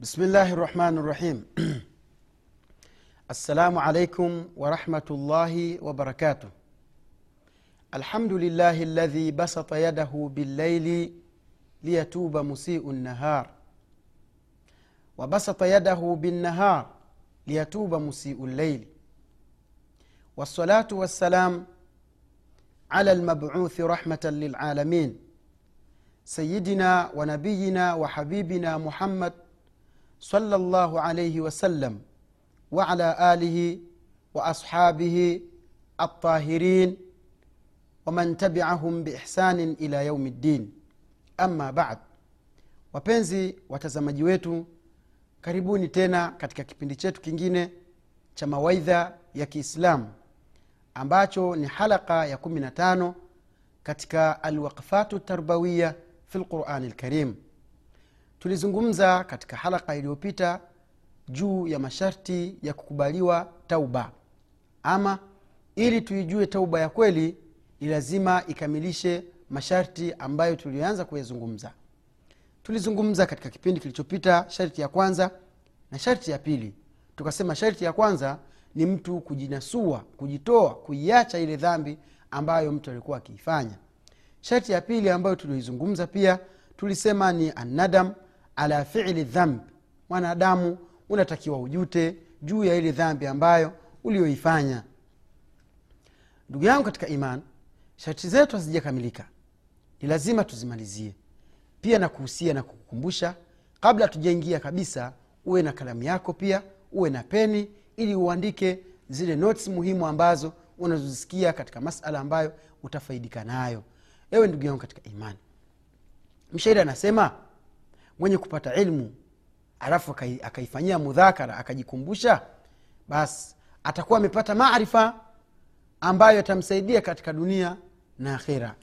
بسم الله الرحمن الرحيم السلام عليكم ورحمة الله وبركاته الحمد لله الذي بسط يده بالليل ليتوب مسيء النهار وبسط يده بالنهار ليتوب مسيء الليل والصلاة والسلام على المبعوث رحمة للعالمين سيدنا ونبينا وحبيبنا محمد صلى الله عليه وسلم وعلى اله واصحابه الطاهرين ومن تبعهم باحسان الى يوم الدين ama bad wapenzi watazamaji wetu karibuni tena katika kipindi chetu kingine cha mawaidha ya kiislamu ambacho ni halaka ya 15 katika alwaqfatu tarbawiya fi lqurani lkarim tulizungumza katika halaka iliyopita juu ya masharti ya kukubaliwa tauba. Ama ili tuijue tauba ya kweli ni lazima ikamilishe masharti ambayo tulianza kuyazungumza. Tulizungumza katika kipindi kilichopita sharti ya kwanza na sharti ya pili. Tukasema sharti ya kwanza ni mtu kujinasua kujitoa kuiacha ile dhambi ambayo mtu alikuwa akiifanya. Sharti ya pili ambayo tulioizungumza pia tulisema ni annadam ala fili dhambi mwanadamu unatakiwa ujute juu ya ile dhambi ambayo ulioifanya ndugu yangu katika iman sharti zetu hazijakamilika. Ni lazima tuzimalizie. Pia na na kukukumbusha kabla tujaingia kabisa uwe na kalamu yako pia uwe na peni ili uandike zile notes muhimu ambazo unazozisikia katika masala ambayo utafaidika nayo. Ewe ndugu yangu katika imani mshairi anasema mwenye kupata ilmu alafu akai- akaifanyia mudhakara akajikumbusha basi atakuwa amepata maarifa ambayo yatamsaidia katika dunia na akhira.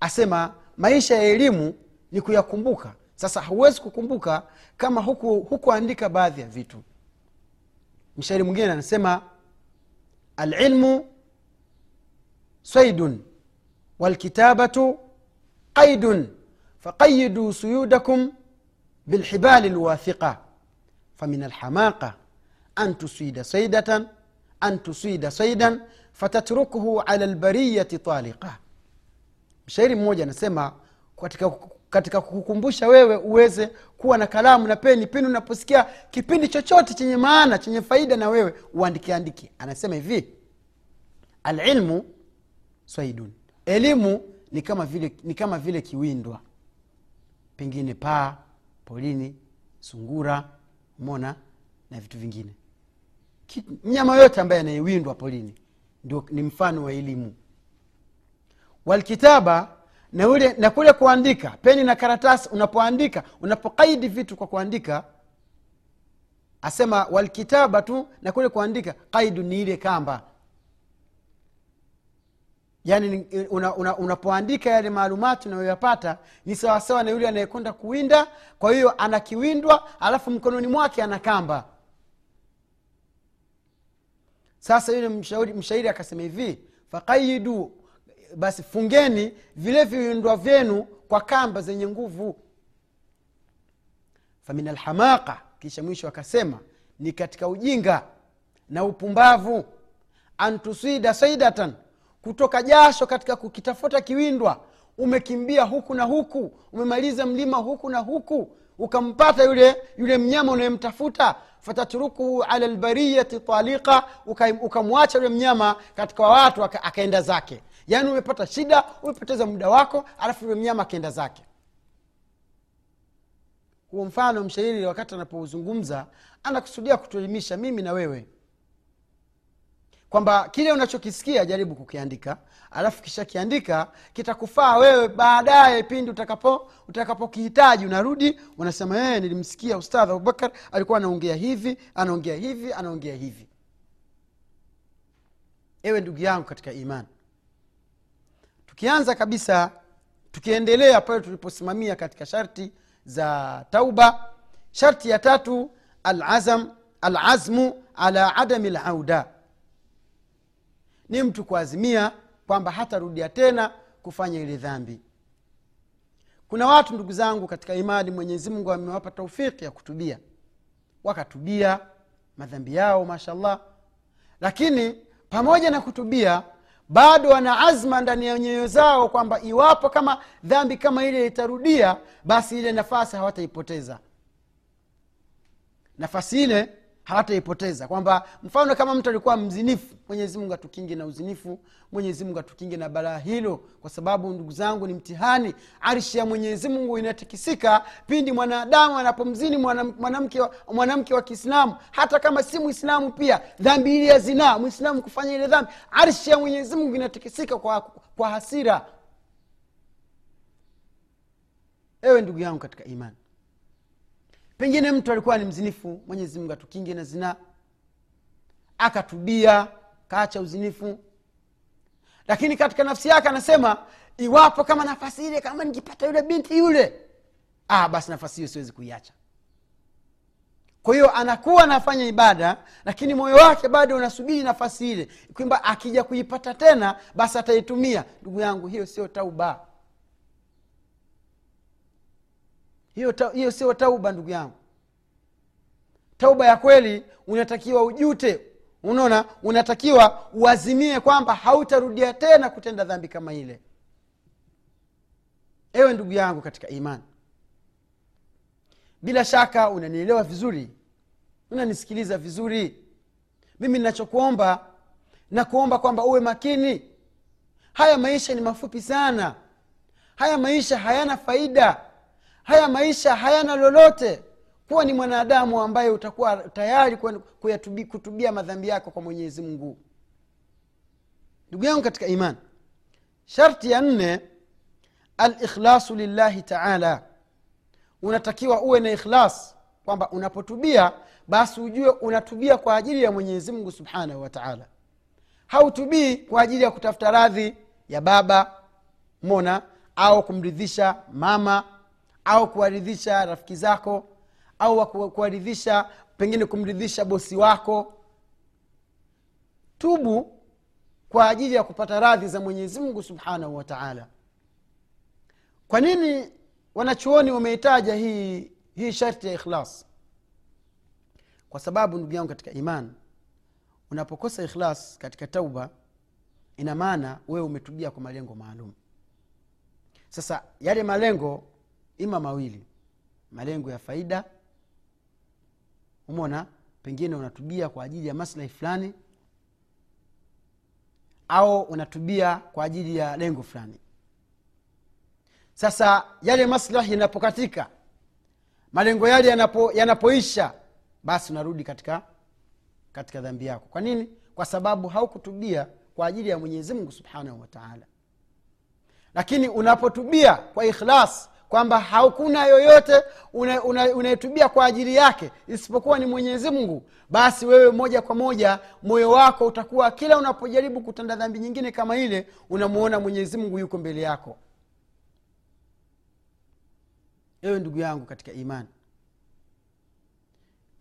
Asema maisha ya elimu ni kuyakumbuka. Sasa huwezi kukumbuka kama huku hukuandika baadhi ya vitu. Mshairi mwingine anasema alilmu saidun walkitabatu qaidun faqayidu suyudakum bilhibali lwathiqa famin alhamaqa an tusida saidatan an tusida saidan fatatrukuhu ala lbariyati taliqa mshairi mmoja anasema katika, katika kukukumbusha wewe uweze kuwa na kalamu na peni. Pindi unaposikia kipindi chochote chenye maana chenye faida na wewe uandike andike. Anasema hivi alilmu swaidun elimu ni kama vile, ni kama vile kiwindwa. Pengine paa polini sungura mona na vitu vingine. Mnyama yote ambaye anayewindwa polini ndio ni mfano wa elimu. Walkitaba na, ule, na kule kuandika peni na karatasi unapoandika unapokaidi vitu kwa kuandika asema walkitaba tu na kule kuandika kaidu ni ile kamba yaani unapoandika una, una, yale maalumati unayoyapata ni sawasawa na yule anayekwenda kuwinda kwa hiyo anakiwindwa alafu mkononi mwake ana kamba sasa yule mshauri, mshairi akasema hivi faqayidu basi fungeni vile viwindwa vyenu kwa kamba zenye nguvu. Famin alhamaqa kisha mwisho akasema ni katika ujinga na upumbavu. Antusida saidatan kutoka jasho katika kukitafuta kiwindwa umekimbia huku na huku umemaliza mlima huku na huku ukampata yule yule mnyama unayemtafuta. Fatatrukuhu ala lbariyati talika uka- ukamwacha yule mnyama katika watu akaenda zake. Yaani umepata shida umepoteza muda wako alafu yule mnyama akaenda zake. Huo mfano mshairi wakati anapouzungumza anakusudia kutuelimisha mimi na wewe kwamba kile unachokisikia jaribu kukiandika alafu kishakiandika kitakufaa wewe baadaye pindi utakapo utakapokihitaji. Unarudi unasema ee nilimsikia ustadh abubakar alikuwa anaongea hivi anaongea hivi anaongea hivi. Ewe ndugu yangu katika imani tukianza kabisa tukiendelea pale tuliposimamia katika sharti za tauba sharti ya tatu alazam alazmu ala adami lauda ni mtu kuazimia kwamba hatarudia tena kufanya ile dhambi. Kuna watu ndugu zangu katika imani mwenyezi mungu amewapa taufiki ya kutubia. Wakatubia madhambi yao mashallah. Lakini pamoja na kutubia bado wana azma ndani ya nyoyo zao kwamba iwapo kama dhambi kama ile itarudia basi ile nafasi hawataipoteza. Nafasi ile hawataipoteza. Kwamba mfano kama mtu alikuwa mzinifu mwenyezi mungu atukinge na uzinifu mwenyezi mungu atukinge na balaa hilo kwa sababu ndugu zangu ni mtihani. Arshi ya mwenyezi mungu inatikisika pindi mwanadamu anapomzini mwanamke wa, mwanamke wa kiislamu. Hata kama si mwislamu pia dhambi ile ya zinaa mwislamu kufanya ile dhambi arshi ya mwenyezi mungu inatikisika kwa, kwa hasira. Ewe ndugu yangu katika imani pengine mtu alikuwa ni mzinifu mwenyezi mungu atukinge na zinaa akatubia kaacha uzinifu. Lakini katika nafsi yake anasema iwapo kama nafasi ile kama nikipata yule binti yule ah, basi nafasi hiyo siwezi kuiacha. Kwa hiyo anakuwa anafanya ibada lakini moyo wake bado unasubiri nafasi ile kwamba akija kuipata tena basi ataitumia. Ndugu yangu hiyo sio tauba hiyo, ta, hiyo sio tauba ndugu yangu. Tauba ya kweli unatakiwa ujute. Unaona unatakiwa uazimie kwamba hautarudia tena kutenda dhambi kama ile. Ewe ndugu yangu katika imani bila shaka unanielewa vizuri unanisikiliza vizuri. Mimi ninachokuomba nakuomba kwamba uwe makini. Haya maisha ni mafupi sana. Haya maisha hayana faida haya maisha hayana lolote kuwa ni mwanadamu ambaye utakuwa tayari kutubia madhambi yako kwa mwenyezi mungu. Ndugu yangu katika iman sharti ya nne alikhlasu lillahi taala. Unatakiwa uwe na ikhlas kwamba unapotubia basi ujue unatubia kwa ajili ya mwenyezi mungu subhanahu wa taala. Hautubii kwa ajili ya kutafuta radhi ya baba mona au kumridhisha mama au kuwaridhisha rafiki zako au kuwaridhisha pengine kumridhisha bosi wako. Tubu kwa ajili ya kupata radhi za mwenyezi mungu subhanahu wa taala. Kwa nini wanachuoni wameitaja hii hii sharti ya ikhlas? Kwa sababu ndugu yangu katika iman unapokosa ikhlas katika tauba ina maana wewe umetubia kwa malengo maalum. Sasa yale malengo ima mawili. Malengo ya faida umona pengine unatubia kwa ajili ya maslahi fulani au unatubia kwa ajili ya lengo fulani. Sasa yale maslahi yanapokatika malengo yale yanapo, yanapoisha basi unarudi katika katika dhambi yako. Kwa nini? Kwa sababu haukutubia kwa ajili ya mwenyezi mungu subhanahu wataala lakini unapotubia kwa ikhlas kwamba hakuna yoyote unayetubia una, una kwa ajili yake isipokuwa ni mwenyezi mungu basi wewe moja kwa moja moyo wako utakuwa kila unapojaribu kutenda dhambi nyingine kama ile unamuona mwenyezi mungu yuko mbele yako. Ewe ndugu yangu katika imani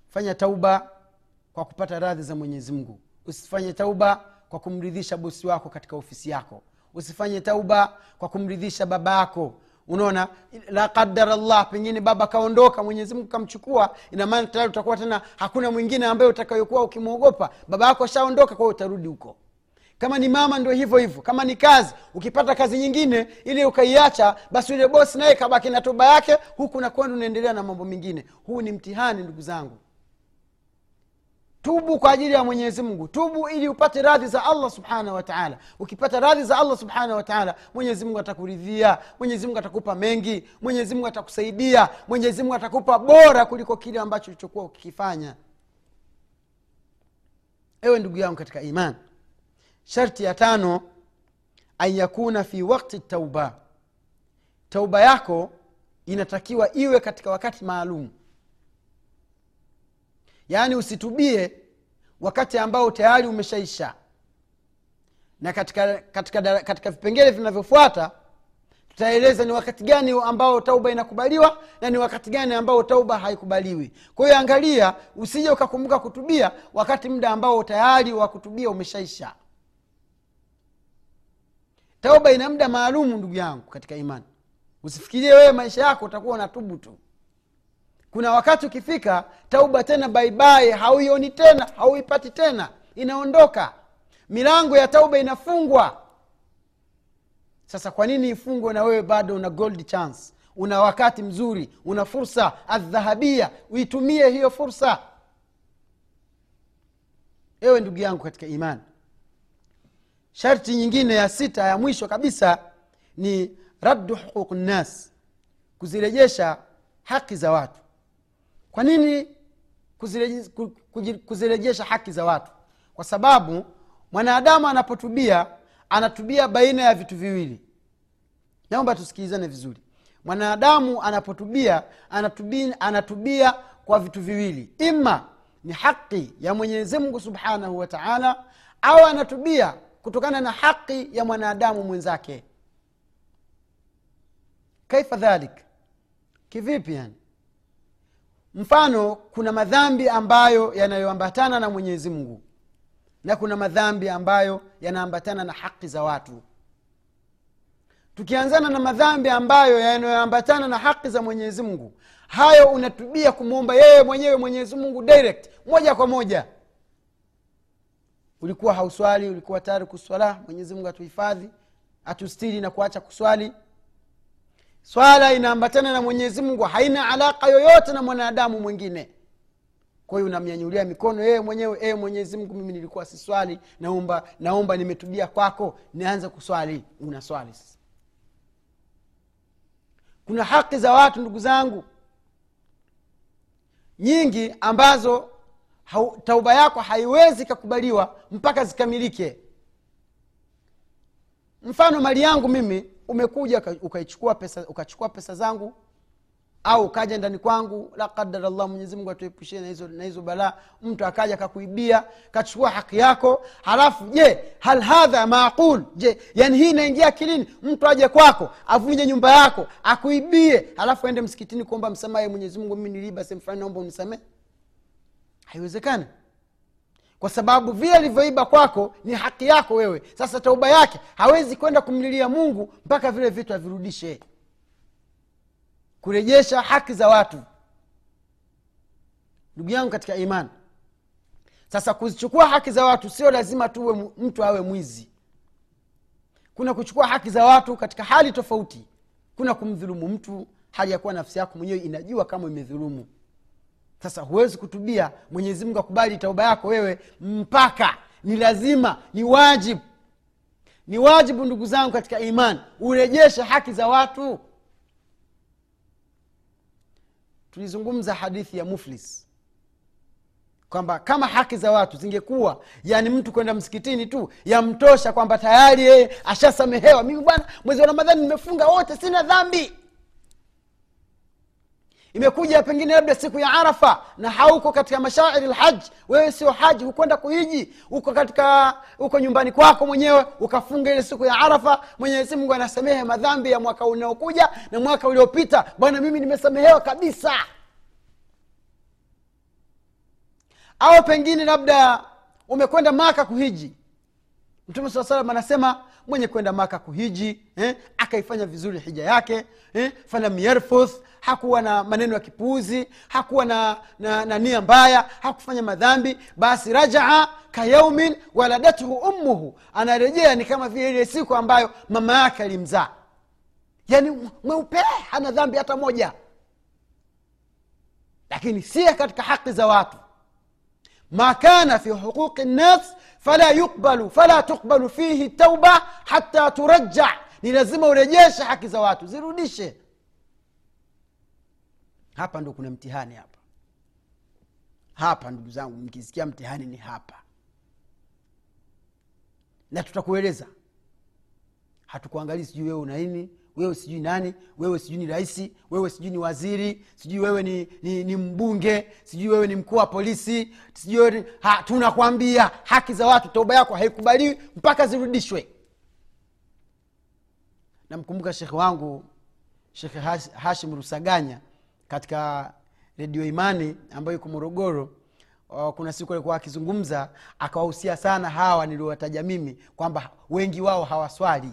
fanya tauba kwa kupata radhi za mwenyezi mungu. Usifanye tauba kwa kumridhisha bosi wako katika ofisi yako. Usifanye tauba kwa kumridhisha baba yako unaona la qadar llah pengine baba kaondoka mwenyezimungu kamchukua inamaana tayari utakuwa tena hakuna mwingine ambaye utakayokuwa ukimwogopa. Baba yako ashaondoka kwao utarudi huko. Kama ni mama ndio hivyo hivyo kama ni kazi ukipata kazi nyingine ili ukaiacha basi yule bosi naye kabaki na toba yake huku nakwenda unaendelea na mambo mengine. Huu ni mtihani ndugu zangu tubu kwa ajili ya mwenyezi mungu. Tubu ili upate radhi za allah subhanahu wataala ukipata radhi za allah subhanahu wataala mwenyezimungu atakuridhia mwenyezimungu atakupa mengi mwenyezimungu atakusaidia mwenyezimungu atakupa bora kuliko kile ambacho ulichokuwa ukikifanya. Ewe ndugu yangu katika iman sharti ya tano an yakuna fi wakti tauba. Tauba yako inatakiwa iwe katika wakati maalum yaani usitubie wakati ambao tayari umeshaisha. Na katika katika, katika vipengele vinavyofuata tutaeleza ni wakati gani ambao tauba inakubaliwa na ni wakati gani ambao tauba haikubaliwi. Kwa hiyo angalia usije ukakumbuka kutubia wakati muda ambao tayari wa kutubia umeshaisha. Tauba ina muda maalumu ndugu yangu katika imani. Usifikirie wewe maisha yako utakuwa unatubu tu kuna wakati ukifika tauba tena baibai hauioni tena hauipati tena inaondoka. Milango ya tauba inafungwa. Sasa kwa nini ifungwe na wewe bado una gold chance? Una wakati mzuri una fursa adhahabia uitumie hiyo fursa. Ewe ndugu yangu katika imani sharti nyingine ya sita ya mwisho kabisa ni raddu huquq nnas kuzirejesha haki za watu kwa nini kuzirejesha, haki za watu? Kwa sababu mwanadamu anapotubia anatubia baina ya vitu viwili. Naomba tusikilizane vizuri. Mwanadamu anapotubia anatubia, anatubia kwa vitu viwili. Ima ni haki ya mwenyezi mungu subhanahu wa taala au anatubia kutokana na haki ya mwanadamu mwenzake. Kaifa dhalik? Kivipi yani mfano kuna madhambi ambayo yanayoambatana na mwenyezi mungu. Na kuna madhambi ambayo yanaambatana na haki za watu. Tukianzana na madhambi ambayo yanayoambatana na haki za mwenyezi mungu hayo unatubia kumwomba yeye mwenyewe mwenyezi mungu direct moja kwa moja. Ulikuwa hauswali ulikuwa tayari kuswala mwenyezi mungu atuhifadhi atustiri na kuacha kuswali swala inaambatana na mwenyezi mungu haina alaka yoyote na mwanadamu mwingine. Kwa hiyo unamnyanyulia mikono yeye mwenyewe ee mwenyezi mungu mimi nilikuwa siswali naomba naomba nimetubia kwako. Nianze kuswali unaswali sasa. Kuna haki za watu ndugu zangu nyingi ambazo tauba yako haiwezi ikakubaliwa mpaka zikamilike. Mfano mali yangu mimi umekuja ukaichukua pesa ukachukua pesa zangu au ukaja ndani kwangu la qadara llah mwenyezimungu atuepushie na hizo, hizo balaa. Mtu akaja kakuibia kachukua haki yako halafu je hal hadha maqul? Je yani hii inaingia akilini? Mtu aje kwako avunje nyumba yako akuibie halafu aende msikitini kuomba msamaha mwenyezimungu mimi niliba sehemu fulani naomba unisamee haiwezekani kwa sababu vile alivyoiba kwako ni haki yako wewe. Sasa tauba yake hawezi kwenda kumlilia mungu mpaka vile vitu avirudishe. Kurejesha haki za watu. Ndugu yangu katika imani sasa kuzichukua haki za watu sio lazima tuwe mtu awe mwizi. Kuna kuchukua haki za watu katika hali tofauti. Kuna kumdhulumu mtu hali ya kuwa nafsi yako mwenyewe inajua kama imedhulumu sasa huwezi kutubia mwenyezi mungu akubali tauba yako wewe mpaka. Ni lazima ni wajibu. Ni wajibu ndugu zangu katika imani. Urejeshe haki za watu. Tulizungumza hadithi ya muflis. Kwamba kama haki za watu zingekuwa yani mtu kwenda msikitini tu yamtosha kwamba tayari yeye ashasamehewa. Mimi bwana mwezi wa ramadhani nimefunga wote sina dhambi imekuja pengine labda siku ya arafa na hauko katika mashairi lhaji wewe sio haji hukwenda kuhiji. Uko katika uko nyumbani kwako mwenyewe ukafunga ile siku ya arafa. Mwenyezi mungu anasamehe madhambi ya mwaka unaokuja na mwaka uliopita. Bwana mimi nimesamehewa kabisa. Au pengine labda umekwenda maka kuhiji. Mtume saa salam anasema mwenye kwenda maka kuhiji eh, akaifanya vizuri hija yake eh, falam yarfuth hakuwa na maneno ya kipuuzi hakuwa na, na, na nia mbaya hakufanya madhambi. Basi rajaa kayaumin waladathu ummuhu anarejea ni kama vile ile siku ambayo mama yake alimzaa. Yani mweupe hana dhambi hata moja. Lakini sie katika haki za watu. Makana fi huquqi nnas fala yukbalu fala tukbalu fihi tauba hata turaja ni lazima urejeshe haki za watu zirudishe. Hapa ndo kuna mtihani hapa. Hapa ndugu zangu mkisikia mtihani ni hapa. Na tutakueleza. Hatukuangalii sijui wewe una nini wewe sijui nani wewe sijui ni rahisi wewe sijui ni waziri sijui wewe ni, ni, ni mbunge sijui wewe ni mkuu wa polisi sijui ha, tunakwambia haki za watu toba yako haikubaliwi mpaka zirudishwe. Namkumbuka shekhe wangu shekhe hashim rusaganya katika redio imani ambayo iko morogoro kuna siku alikuwa akizungumza akawahusia sana hawa niliowataja mimi kwamba wengi wao hawaswali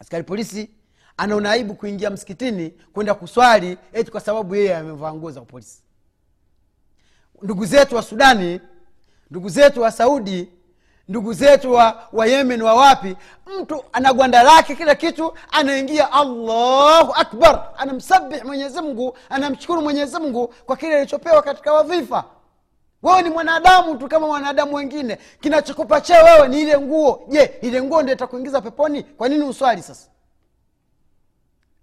askari polisi anaona aibu kuingia msikitini kwenda kuswali eti kwa sababu yeye amevaa nguo za polisi. Ndugu zetu wa sudani ndugu zetu wa saudi ndugu zetu wa, wa yemen wa wapi mtu ana gwanda lake kila kitu anaingia allahu akbar anamsabih mwenyezi mungu anamshukuru mwenyezi mungu kwa kile alichopewa katika wadhifa wewe ni mwanadamu tu kama mwanadamu wengine. Kinachokupa cheo wewe ni ile nguo. Je ile nguo ndio itakuingiza peponi? Kwa nini uswali sasa?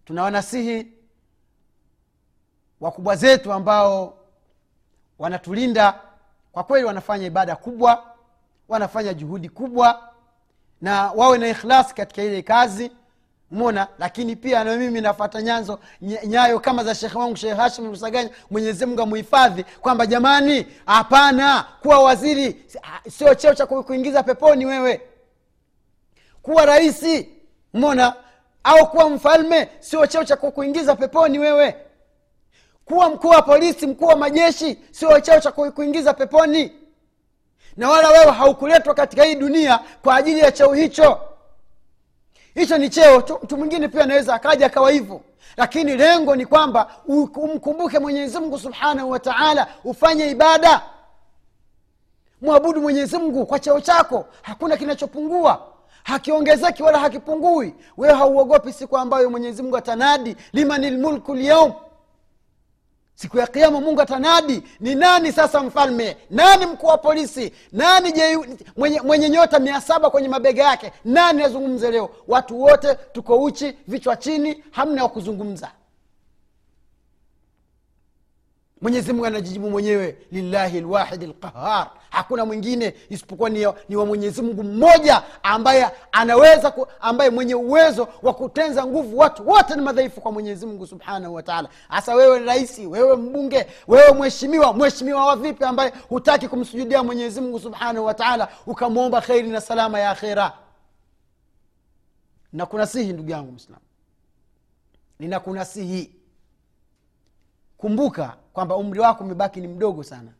Tunawanasihi wakubwa zetu ambao wanatulinda. Kwa kweli wanafanya ibada kubwa wanafanya juhudi kubwa na wawe na ikhlasi katika ile kazi mona lakini pia na mimi nafata nyanzo nyayo kama za shekhe wangu shekhe hashim usaganya mwenyezi mungu amuhifadhi kwamba jamani hapana kuwa waziri sio cheo cha kuingiza peponi wewe. Kuwa rahisi mona au kuwa mfalme sio cheo cha kukuingiza peponi wewe. Kuwa mkuu wa polisi mkuu wa majeshi sio cheo cha ku- kuingiza peponi. Na wala wewe haukuletwa katika hii dunia kwa ajili ya cheo hicho hicho ni cheo. Mtu mwingine pia anaweza akaja akawa hivyo. Lakini lengo ni kwamba umkumbuke mwenyezi mungu subhanahu wa taala ufanye ibada. Mwabudu mwenyezi mungu kwa cheo chako. Hakuna kinachopungua. Hakiongezeki wala hakipungui. Wewe hauogopi siku ambayo mwenyezi mungu atanadi liman lmulku lyaum siku ya kiama mungu atanadi ni nani sasa mfalme? Nani mkuu wa polisi? Nani je, mwenye, mwenye nyota mia saba kwenye mabega yake? Nani azungumze leo? Watu wote tuko uchi vichwa chini hamna wa kuzungumza mwenyezi mungu anajijibu mwenyewe lillahi lwahidi lqahar hakuna mwingine isipokuwa ni, ni wa mwenyezi mungu mmoja ambaye anaweza ku, ambaye mwenye uwezo wa kutenza nguvu watu wote ni madhaifu kwa mwenyezi mungu subhanahu wataala hasa wewe rahisi wewe mbunge wewe mheshimiwa mheshimiwa wa vipi ambaye hutaki kumsujudia mwenyezi mungu subhanahu wataala ukamwomba kheri na salama ya akhera? Nakunasihi ndugu yangu mwislamu ninakunasihi kumbuka kwamba umri wako umebaki ni mdogo sana.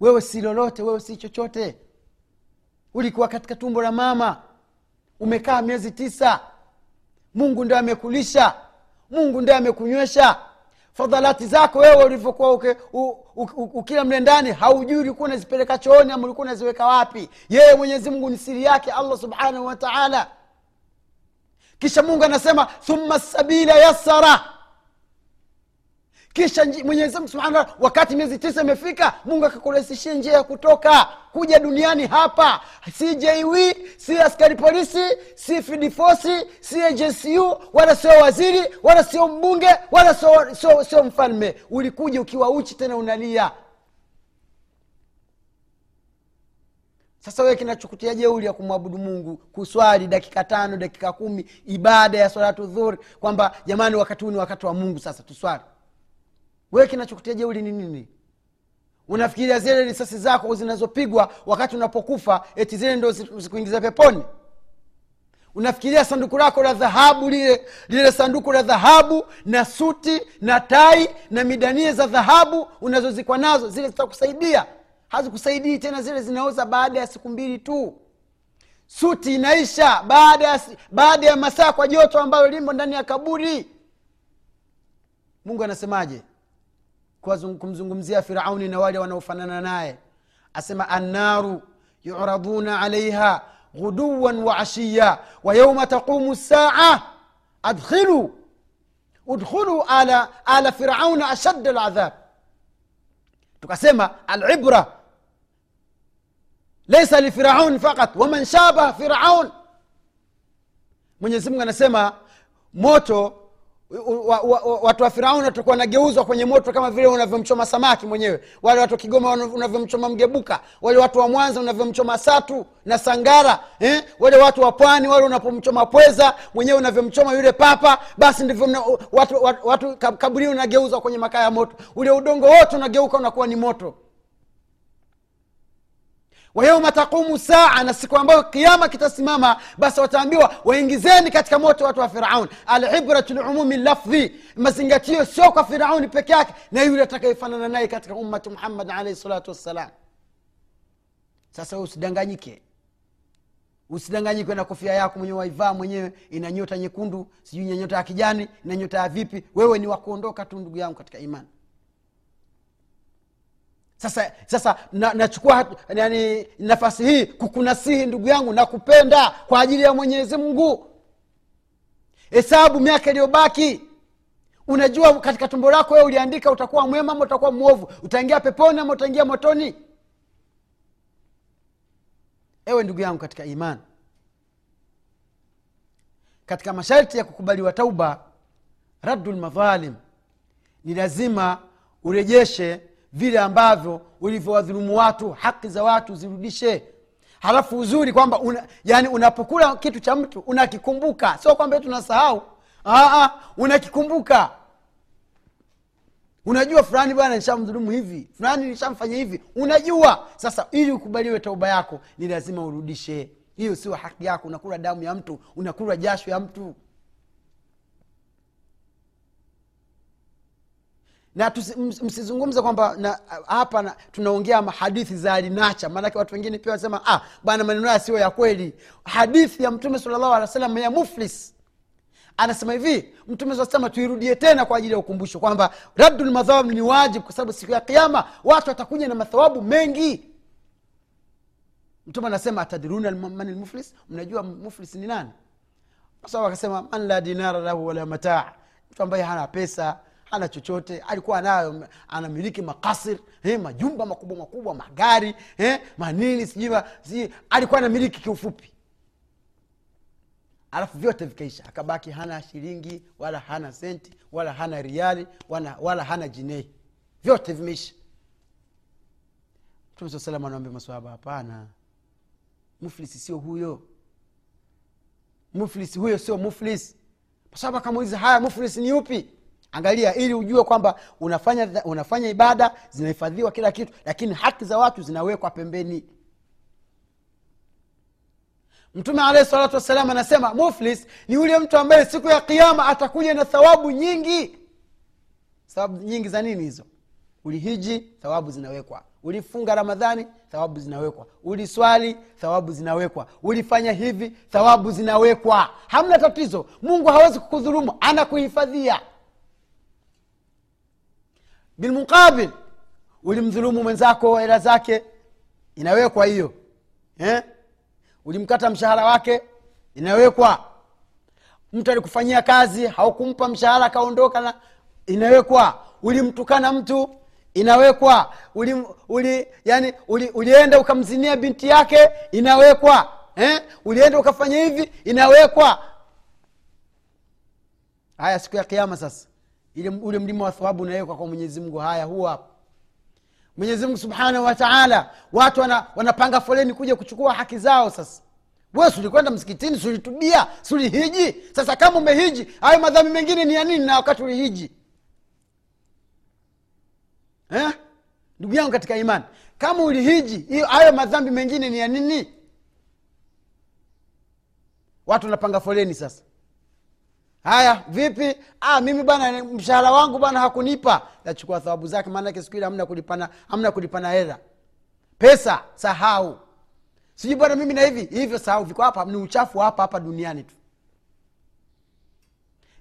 Wewe si lolote wewe si chochote. Ulikuwa katika tumbo la mama umekaa miezi tisa. Mungu ndio amekulisha mungu ndio amekunywesha. Fadhalati zako wewe ulivyokuwa ukila mle ndani haujui ulikuwa unazipeleka chooni ama ulikuwa unaziweka wapi. Yeye mwenyezi mungu ni siri yake allah subhanahu wataala kisha mungu anasema thumma sabila yassara kisha mwenyezi mungu subhanahu wakati miezi tisa imefika mungu akakurahisishia njia ya kutoka kuja duniani hapa. Si jw si askari polisi si fidifosi si jsu wala sio waziri wala sio mbunge wala sio, sio, sio mfalme. Ulikuja ukiwa uchi tena unalia. Sasa wewe kinachokutia jeuri ya kumwabudu mungu kuswali dakika tano dakika kumi ibada ya swalatu dhuri kwamba jamani wakati huu ni wakati wa mungu sasa tuswali wewe kinachokutia jeuli ni nini? Unafikiria zile risasi zako zinazopigwa wakati unapokufa eti zile ndo zi- zikuingiza peponi? Unafikiria sanduku lako la dhahabu lile lile sanduku la dhahabu na suti na tai na midanie za dhahabu unazozikwa nazo zile zitakusaidia? Hazikusaidii tena zile zinaoza baada ya siku mbili tu. Suti inaisha baada ya, baada ya masaa kwa joto ambayo limo ndani ya kaburi. Mungu anasemaje kumzungumzia firauni na wale wanaofanana naye. Asema annaru yuraduna alaiha ghuduwan wa ashiya wa yauma taqumu saa adkhilu udkhulu ala, ala firauna ashadda ladhab tukasema alibra laisa lifiraun fakat waman shabaha firaun. Mwenyezimungu anasema moto watu wa firauni watakuwa wanageuzwa kwenye moto kama vile unavyomchoma samaki mwenyewe. Wale watu wa kigoma unavyomchoma mgebuka. Wale watu wa mwanza unavyomchoma satu na sangara eh? wale watu wa pwani wale unapomchoma pweza mwenyewe unavyomchoma yule papa basi ndivyo watu, watu, watu kab- unageuzwa kwenye makaa ya moto. Ule udongo wote unageuka unakuwa ni moto wa taqumu saa na siku ambayo kiama kitasimama basi wataambiwa waingizeni katika moto watu wa firaun. Alibratu lumumi lafdhi mazingatio sio kwa firauni peke yake na yule atakayefanana naye katika ummati muhammad alaihi salatu wassalam. Sasa usidanganyike. Usidanganyike na kofia yako mwenyewe waivaa mwenyewe ina nyota nyekundu sijui ina nyota ya kijani ina nyota ya vipi. Wewe ni wakuondoka tu ndugu yangu katika imani sasa sasa nachukua na yani nafasi hii kukunasihi ndugu yangu na kupenda kwa ajili ya mwenyezi mungu. Hesabu miaka iliyobaki. Unajua katika tumbo lako wewe uliandika utakuwa mwema ama utakuwa mwovu. Utaingia peponi ama utaingia motoni. Ewe ndugu yangu katika imani katika masharti ya kukubaliwa tauba raddu lmadhalim ni lazima urejeshe vile ambavyo ulivyowadhulumu watu haki za watu zirudishe. Halafu uzuri kwamba una, yani unapokula kitu cha mtu unakikumbuka. Sio kwamba tunasahau unakikumbuka. Unajua fulani bwana nishamdhulumu hivi fulani nishamfanya hivi. Unajua. Sasa ili ukubaliwe tauba yako ni lazima urudishe. Hiyo sio haki yako. Unakula damu ya mtu unakula jasho ya mtu na msizungumze kwamba na, hapa na, tunaongea hadithi za alinacha. Maanake watu wengine pia wanasema ah, bwana maneno haya sio ya kweli. Hadithi ya mtume salllahu alih wa ya muflis. Anasema hivi mtume sasema tuirudie tena kwa ajili ya ukumbusho kwamba lmadhawab ni wajib kwa sababu siku ya kiama watu watakuja na mathawabu mengi. Mtume anasema atadruna man lmuflis mnajua muflis ni nani? Sababu akasema man la dinara lahu wala mataa. Mtu ambaye hana pesa hana chochote. Alikuwa nayo anamiliki makasir eh, majumba makubwa makubwa magari eh, manini sijui alikuwa anamiliki kiufupi. Alafu vyote vikaisha. Akabaki hana shilingi wala hana senti wala hana riali wala, wala hana jinei. Vyote vimeisha. Mtume saa anawambia maswahaba hapana. Muflisi sio huyo. Muflisi huyo sio muflis. Maswahaba akamuuliza haya muflisi ni upi angalia ili ujue kwamba unafanya unafanya ibada zinahifadhiwa kila kitu lakini haki za watu zinawekwa pembeni. Mtume alahi salatu wassalam anasema muflis ni yule mtu ambaye siku ya kiama atakuja na thawabu nyingi. Thawabu nyingi za nini hizo? Ulihiji thawabu zinawekwa. Ulifunga ramadhani thawabu zinawekwa. Uliswali thawabu zinawekwa. Ulifanya hivi thawabu zinawekwa. Hamna tatizo. Mungu hawezi kukudhulumu anakuhifadhia bilmuqabil. Ulimdhulumu mwenzako hela zake inawekwa hiyo. Eh? ulimkata mshahara wake inawekwa. Mtu alikufanyia kazi haukumpa mshahara akaondoka na inawekwa. Ulimtukana mtu inawekwa. Uli, uli, yani uli, ulienda ukamzinia binti yake inawekwa. Eh? ulienda ukafanya hivi inawekwa. Haya siku ya kiama sasa ule mlima wa thawabu unawekwa kwa mwenyezi mungu. Haya huwa mwenyezi mungu subhanahu wataala watu wana, wanapanga foleni kuja kuchukua haki zao sasa. We sulikwenda msikitini sulitubia sulihiji sasa kama umehiji hayo madhambi mengine ni ya nini na wakati ulihiji? Eh? ndugu yangu katika imani kama ulihiji hayo madhambi mengine ni ya nini? Watu wanapanga foleni sasa haya vipi? Ah, mimi bana mshahara wangu bana hakunipa. Nachukua thawabu zake maanake siku ile kulipana hamna kulipana hela. Pesa sahau. Sijui bana mimi na hivi hivyo sahau. Viko hapa ni uchafu hapa hapa duniani tu.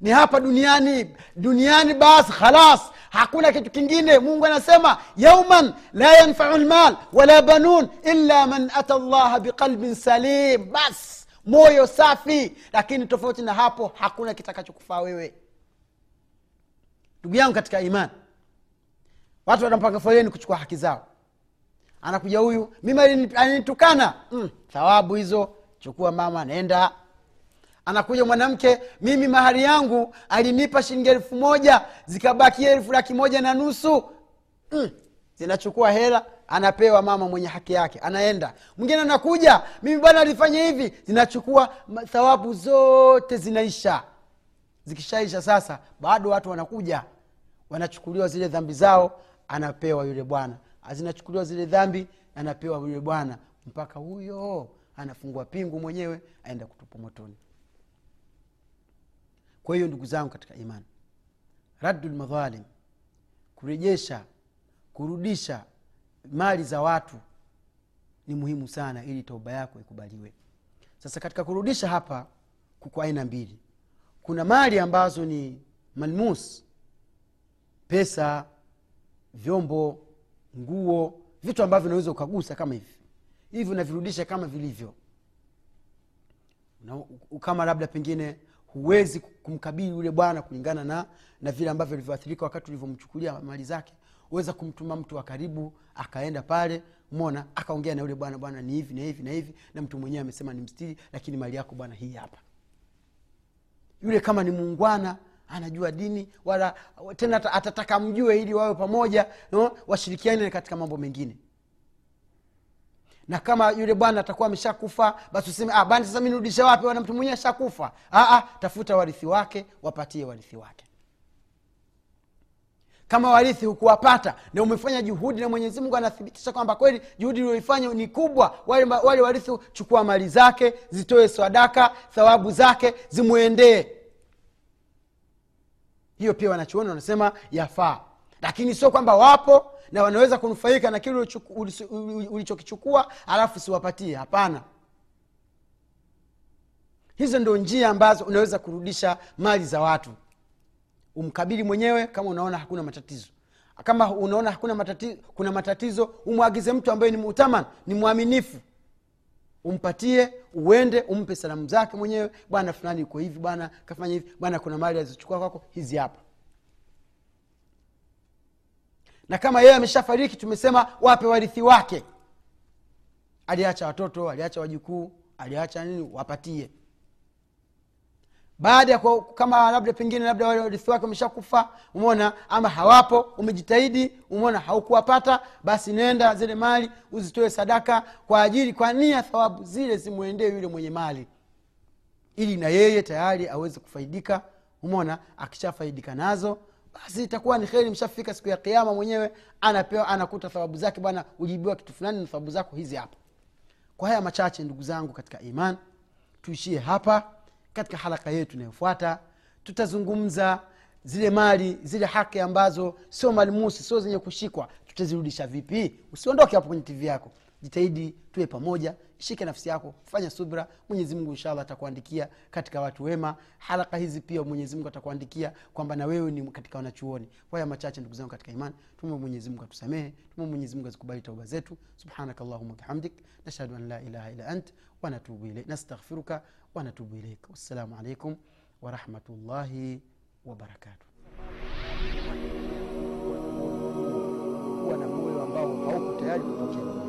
Ni hapa duniani duniani basi khalas. Hakuna kitu kingine. Mungu anasema yauman la yanfau lmal wala banun illa man ata llaha biqalbin salim. Basi moyo safi. Lakini tofauti na hapo hakuna kitakachokufaa wewe. Ndugu yangu katika imani watu wanapanga foleni kuchukua haki zao. Anakuja huyu mimi alinitukana. Mm, thawabu hizo chukua mama nenda. Anakuja mwanamke mimi mahari yangu alinipa shilingi elfu moja zikabakia elfu laki moja na nusu. Mm, zinachukua hela anapewa mama mwenye haki yake anaenda. Mwingine anakuja mimi bwana alifanya hivi. Zinachukua thawabu zote zinaisha. Zikishaisha sasa bado watu wanakuja. Wanachukuliwa zile dhambi zao anapewa yule bwana. Zinachukuliwa zile dhambi anapewa yule bwana. Mpaka huyo anafungua pingu mwenyewe aenda kutupa motoni. Kwa hiyo ndugu zangu katika imani raddu kurejesha kurudisha mali za watu ni muhimu sana ili tauba yako ikubaliwe. Sasa katika kurudisha hapa kuko aina mbili. Kuna mali ambazo ni malmus pesa vyombo nguo vitu ambavyo unaweza ukagusa kama hivi. Hivi unavirudisha kama vilivyo. Na, kama labda pengine huwezi kumkabili yule bwana kulingana na na vile ambavyo alivyoathirika wakati ulivyomchukulia mali zake uweza kumtuma mtu wa karibu akaenda pale mona akaongea na yule bwana bwana ni hivi na hivi na hivi. Na mtu mwenyewe amesema ni mstiri lakini mali yako bwana hii hapa. Yule kama ni muungwana anajua dini wala tena atataka mjue ili wawe pamoja no? washirikiane katika mambo mengine. Na kama yule bwana atakuwa ameshakufa basi useme ah, bani sasa mi nirudishe wapi? Wana mtu mwenyewe ashakufa. Ah, ah, tafuta warithi wake wapatie warithi wake kama warithi hukuwapata na umefanya juhudi na mwenyezi mungu anathibitisha kwamba kweli juhudi ulioifanya ni kubwa. Wale, wale warithi chukua mali zake zitoe swadaka thawabu zake zimwendee. Hiyo pia wanachuoni wanasema yafaa. Lakini sio kwamba wapo na wanaweza kunufaika na kile ulichokichukua alafu siwapatie. Hapana. Hizo ndio njia ambazo unaweza kurudisha mali za watu umkabili mwenyewe kama unaona hakuna matatizo. Kama unaona hakuna matatizo, kuna matatizo umwagize mtu ambaye ni mutaman ni mwaminifu. Umpatie uende umpe salamu zake mwenyewe. Bwana fulani uko hivi bwana kafanya hivi bwana kuna mali alizochukua kwako hizi hapa. Na kama yeye ameshafariki tumesema wape warithi wake. Aliacha watoto aliacha wajukuu aliacha nini wapatie baada ya kama labda pengine labda warithi wake wameshakufa umona ama hawapo umejitahidi umona haukuwapata basi nenda zile mali uzitoe sadaka kwa ajili kwa nia thawabu zile zimwendee yule mwenye mali. Ili na yeye tayari aweze kufaidika umona akishafaidika nazo basi itakuwa ni kheri mshafika siku ya kiama mwenyewe anapewa anakuta thawabu zake bwana ujibiwa kitu fulani na thawabu zako hizi hapa. Kwa haya machache ndugu zangu katika iman tuishie hapa katika halaka yetu inayofuata. Tutazungumza zile mali zile haki ambazo sio malmusi sio zenye kushikwa. Tutazirudisha vipi? Usiondoke hapo kwenye tv yako. Jitahidi tuwe pamoja. Shike nafsi yako. Fanya subra. Mwenyezimngu inshallah atakuandikia katika watu wema. Haraka hizi pia mwenyezimngu atakuandikia kwamba na wewe ni katika wanachuoni. Kwa machache ndugu zangu katika imani tume mwenyezimngu atusamehe. Tume mwenyezimngu azikubali tauba zetu. Subhanaka allahuma bihamdik. Nashhadu an la ilaha illa ant wanatubu ilaik nastaghfiruka wanatubu ilaik wassalamu alaikum warahmatullahi wabarakatuh kuwa na moyo ambao hauko tayari kupokea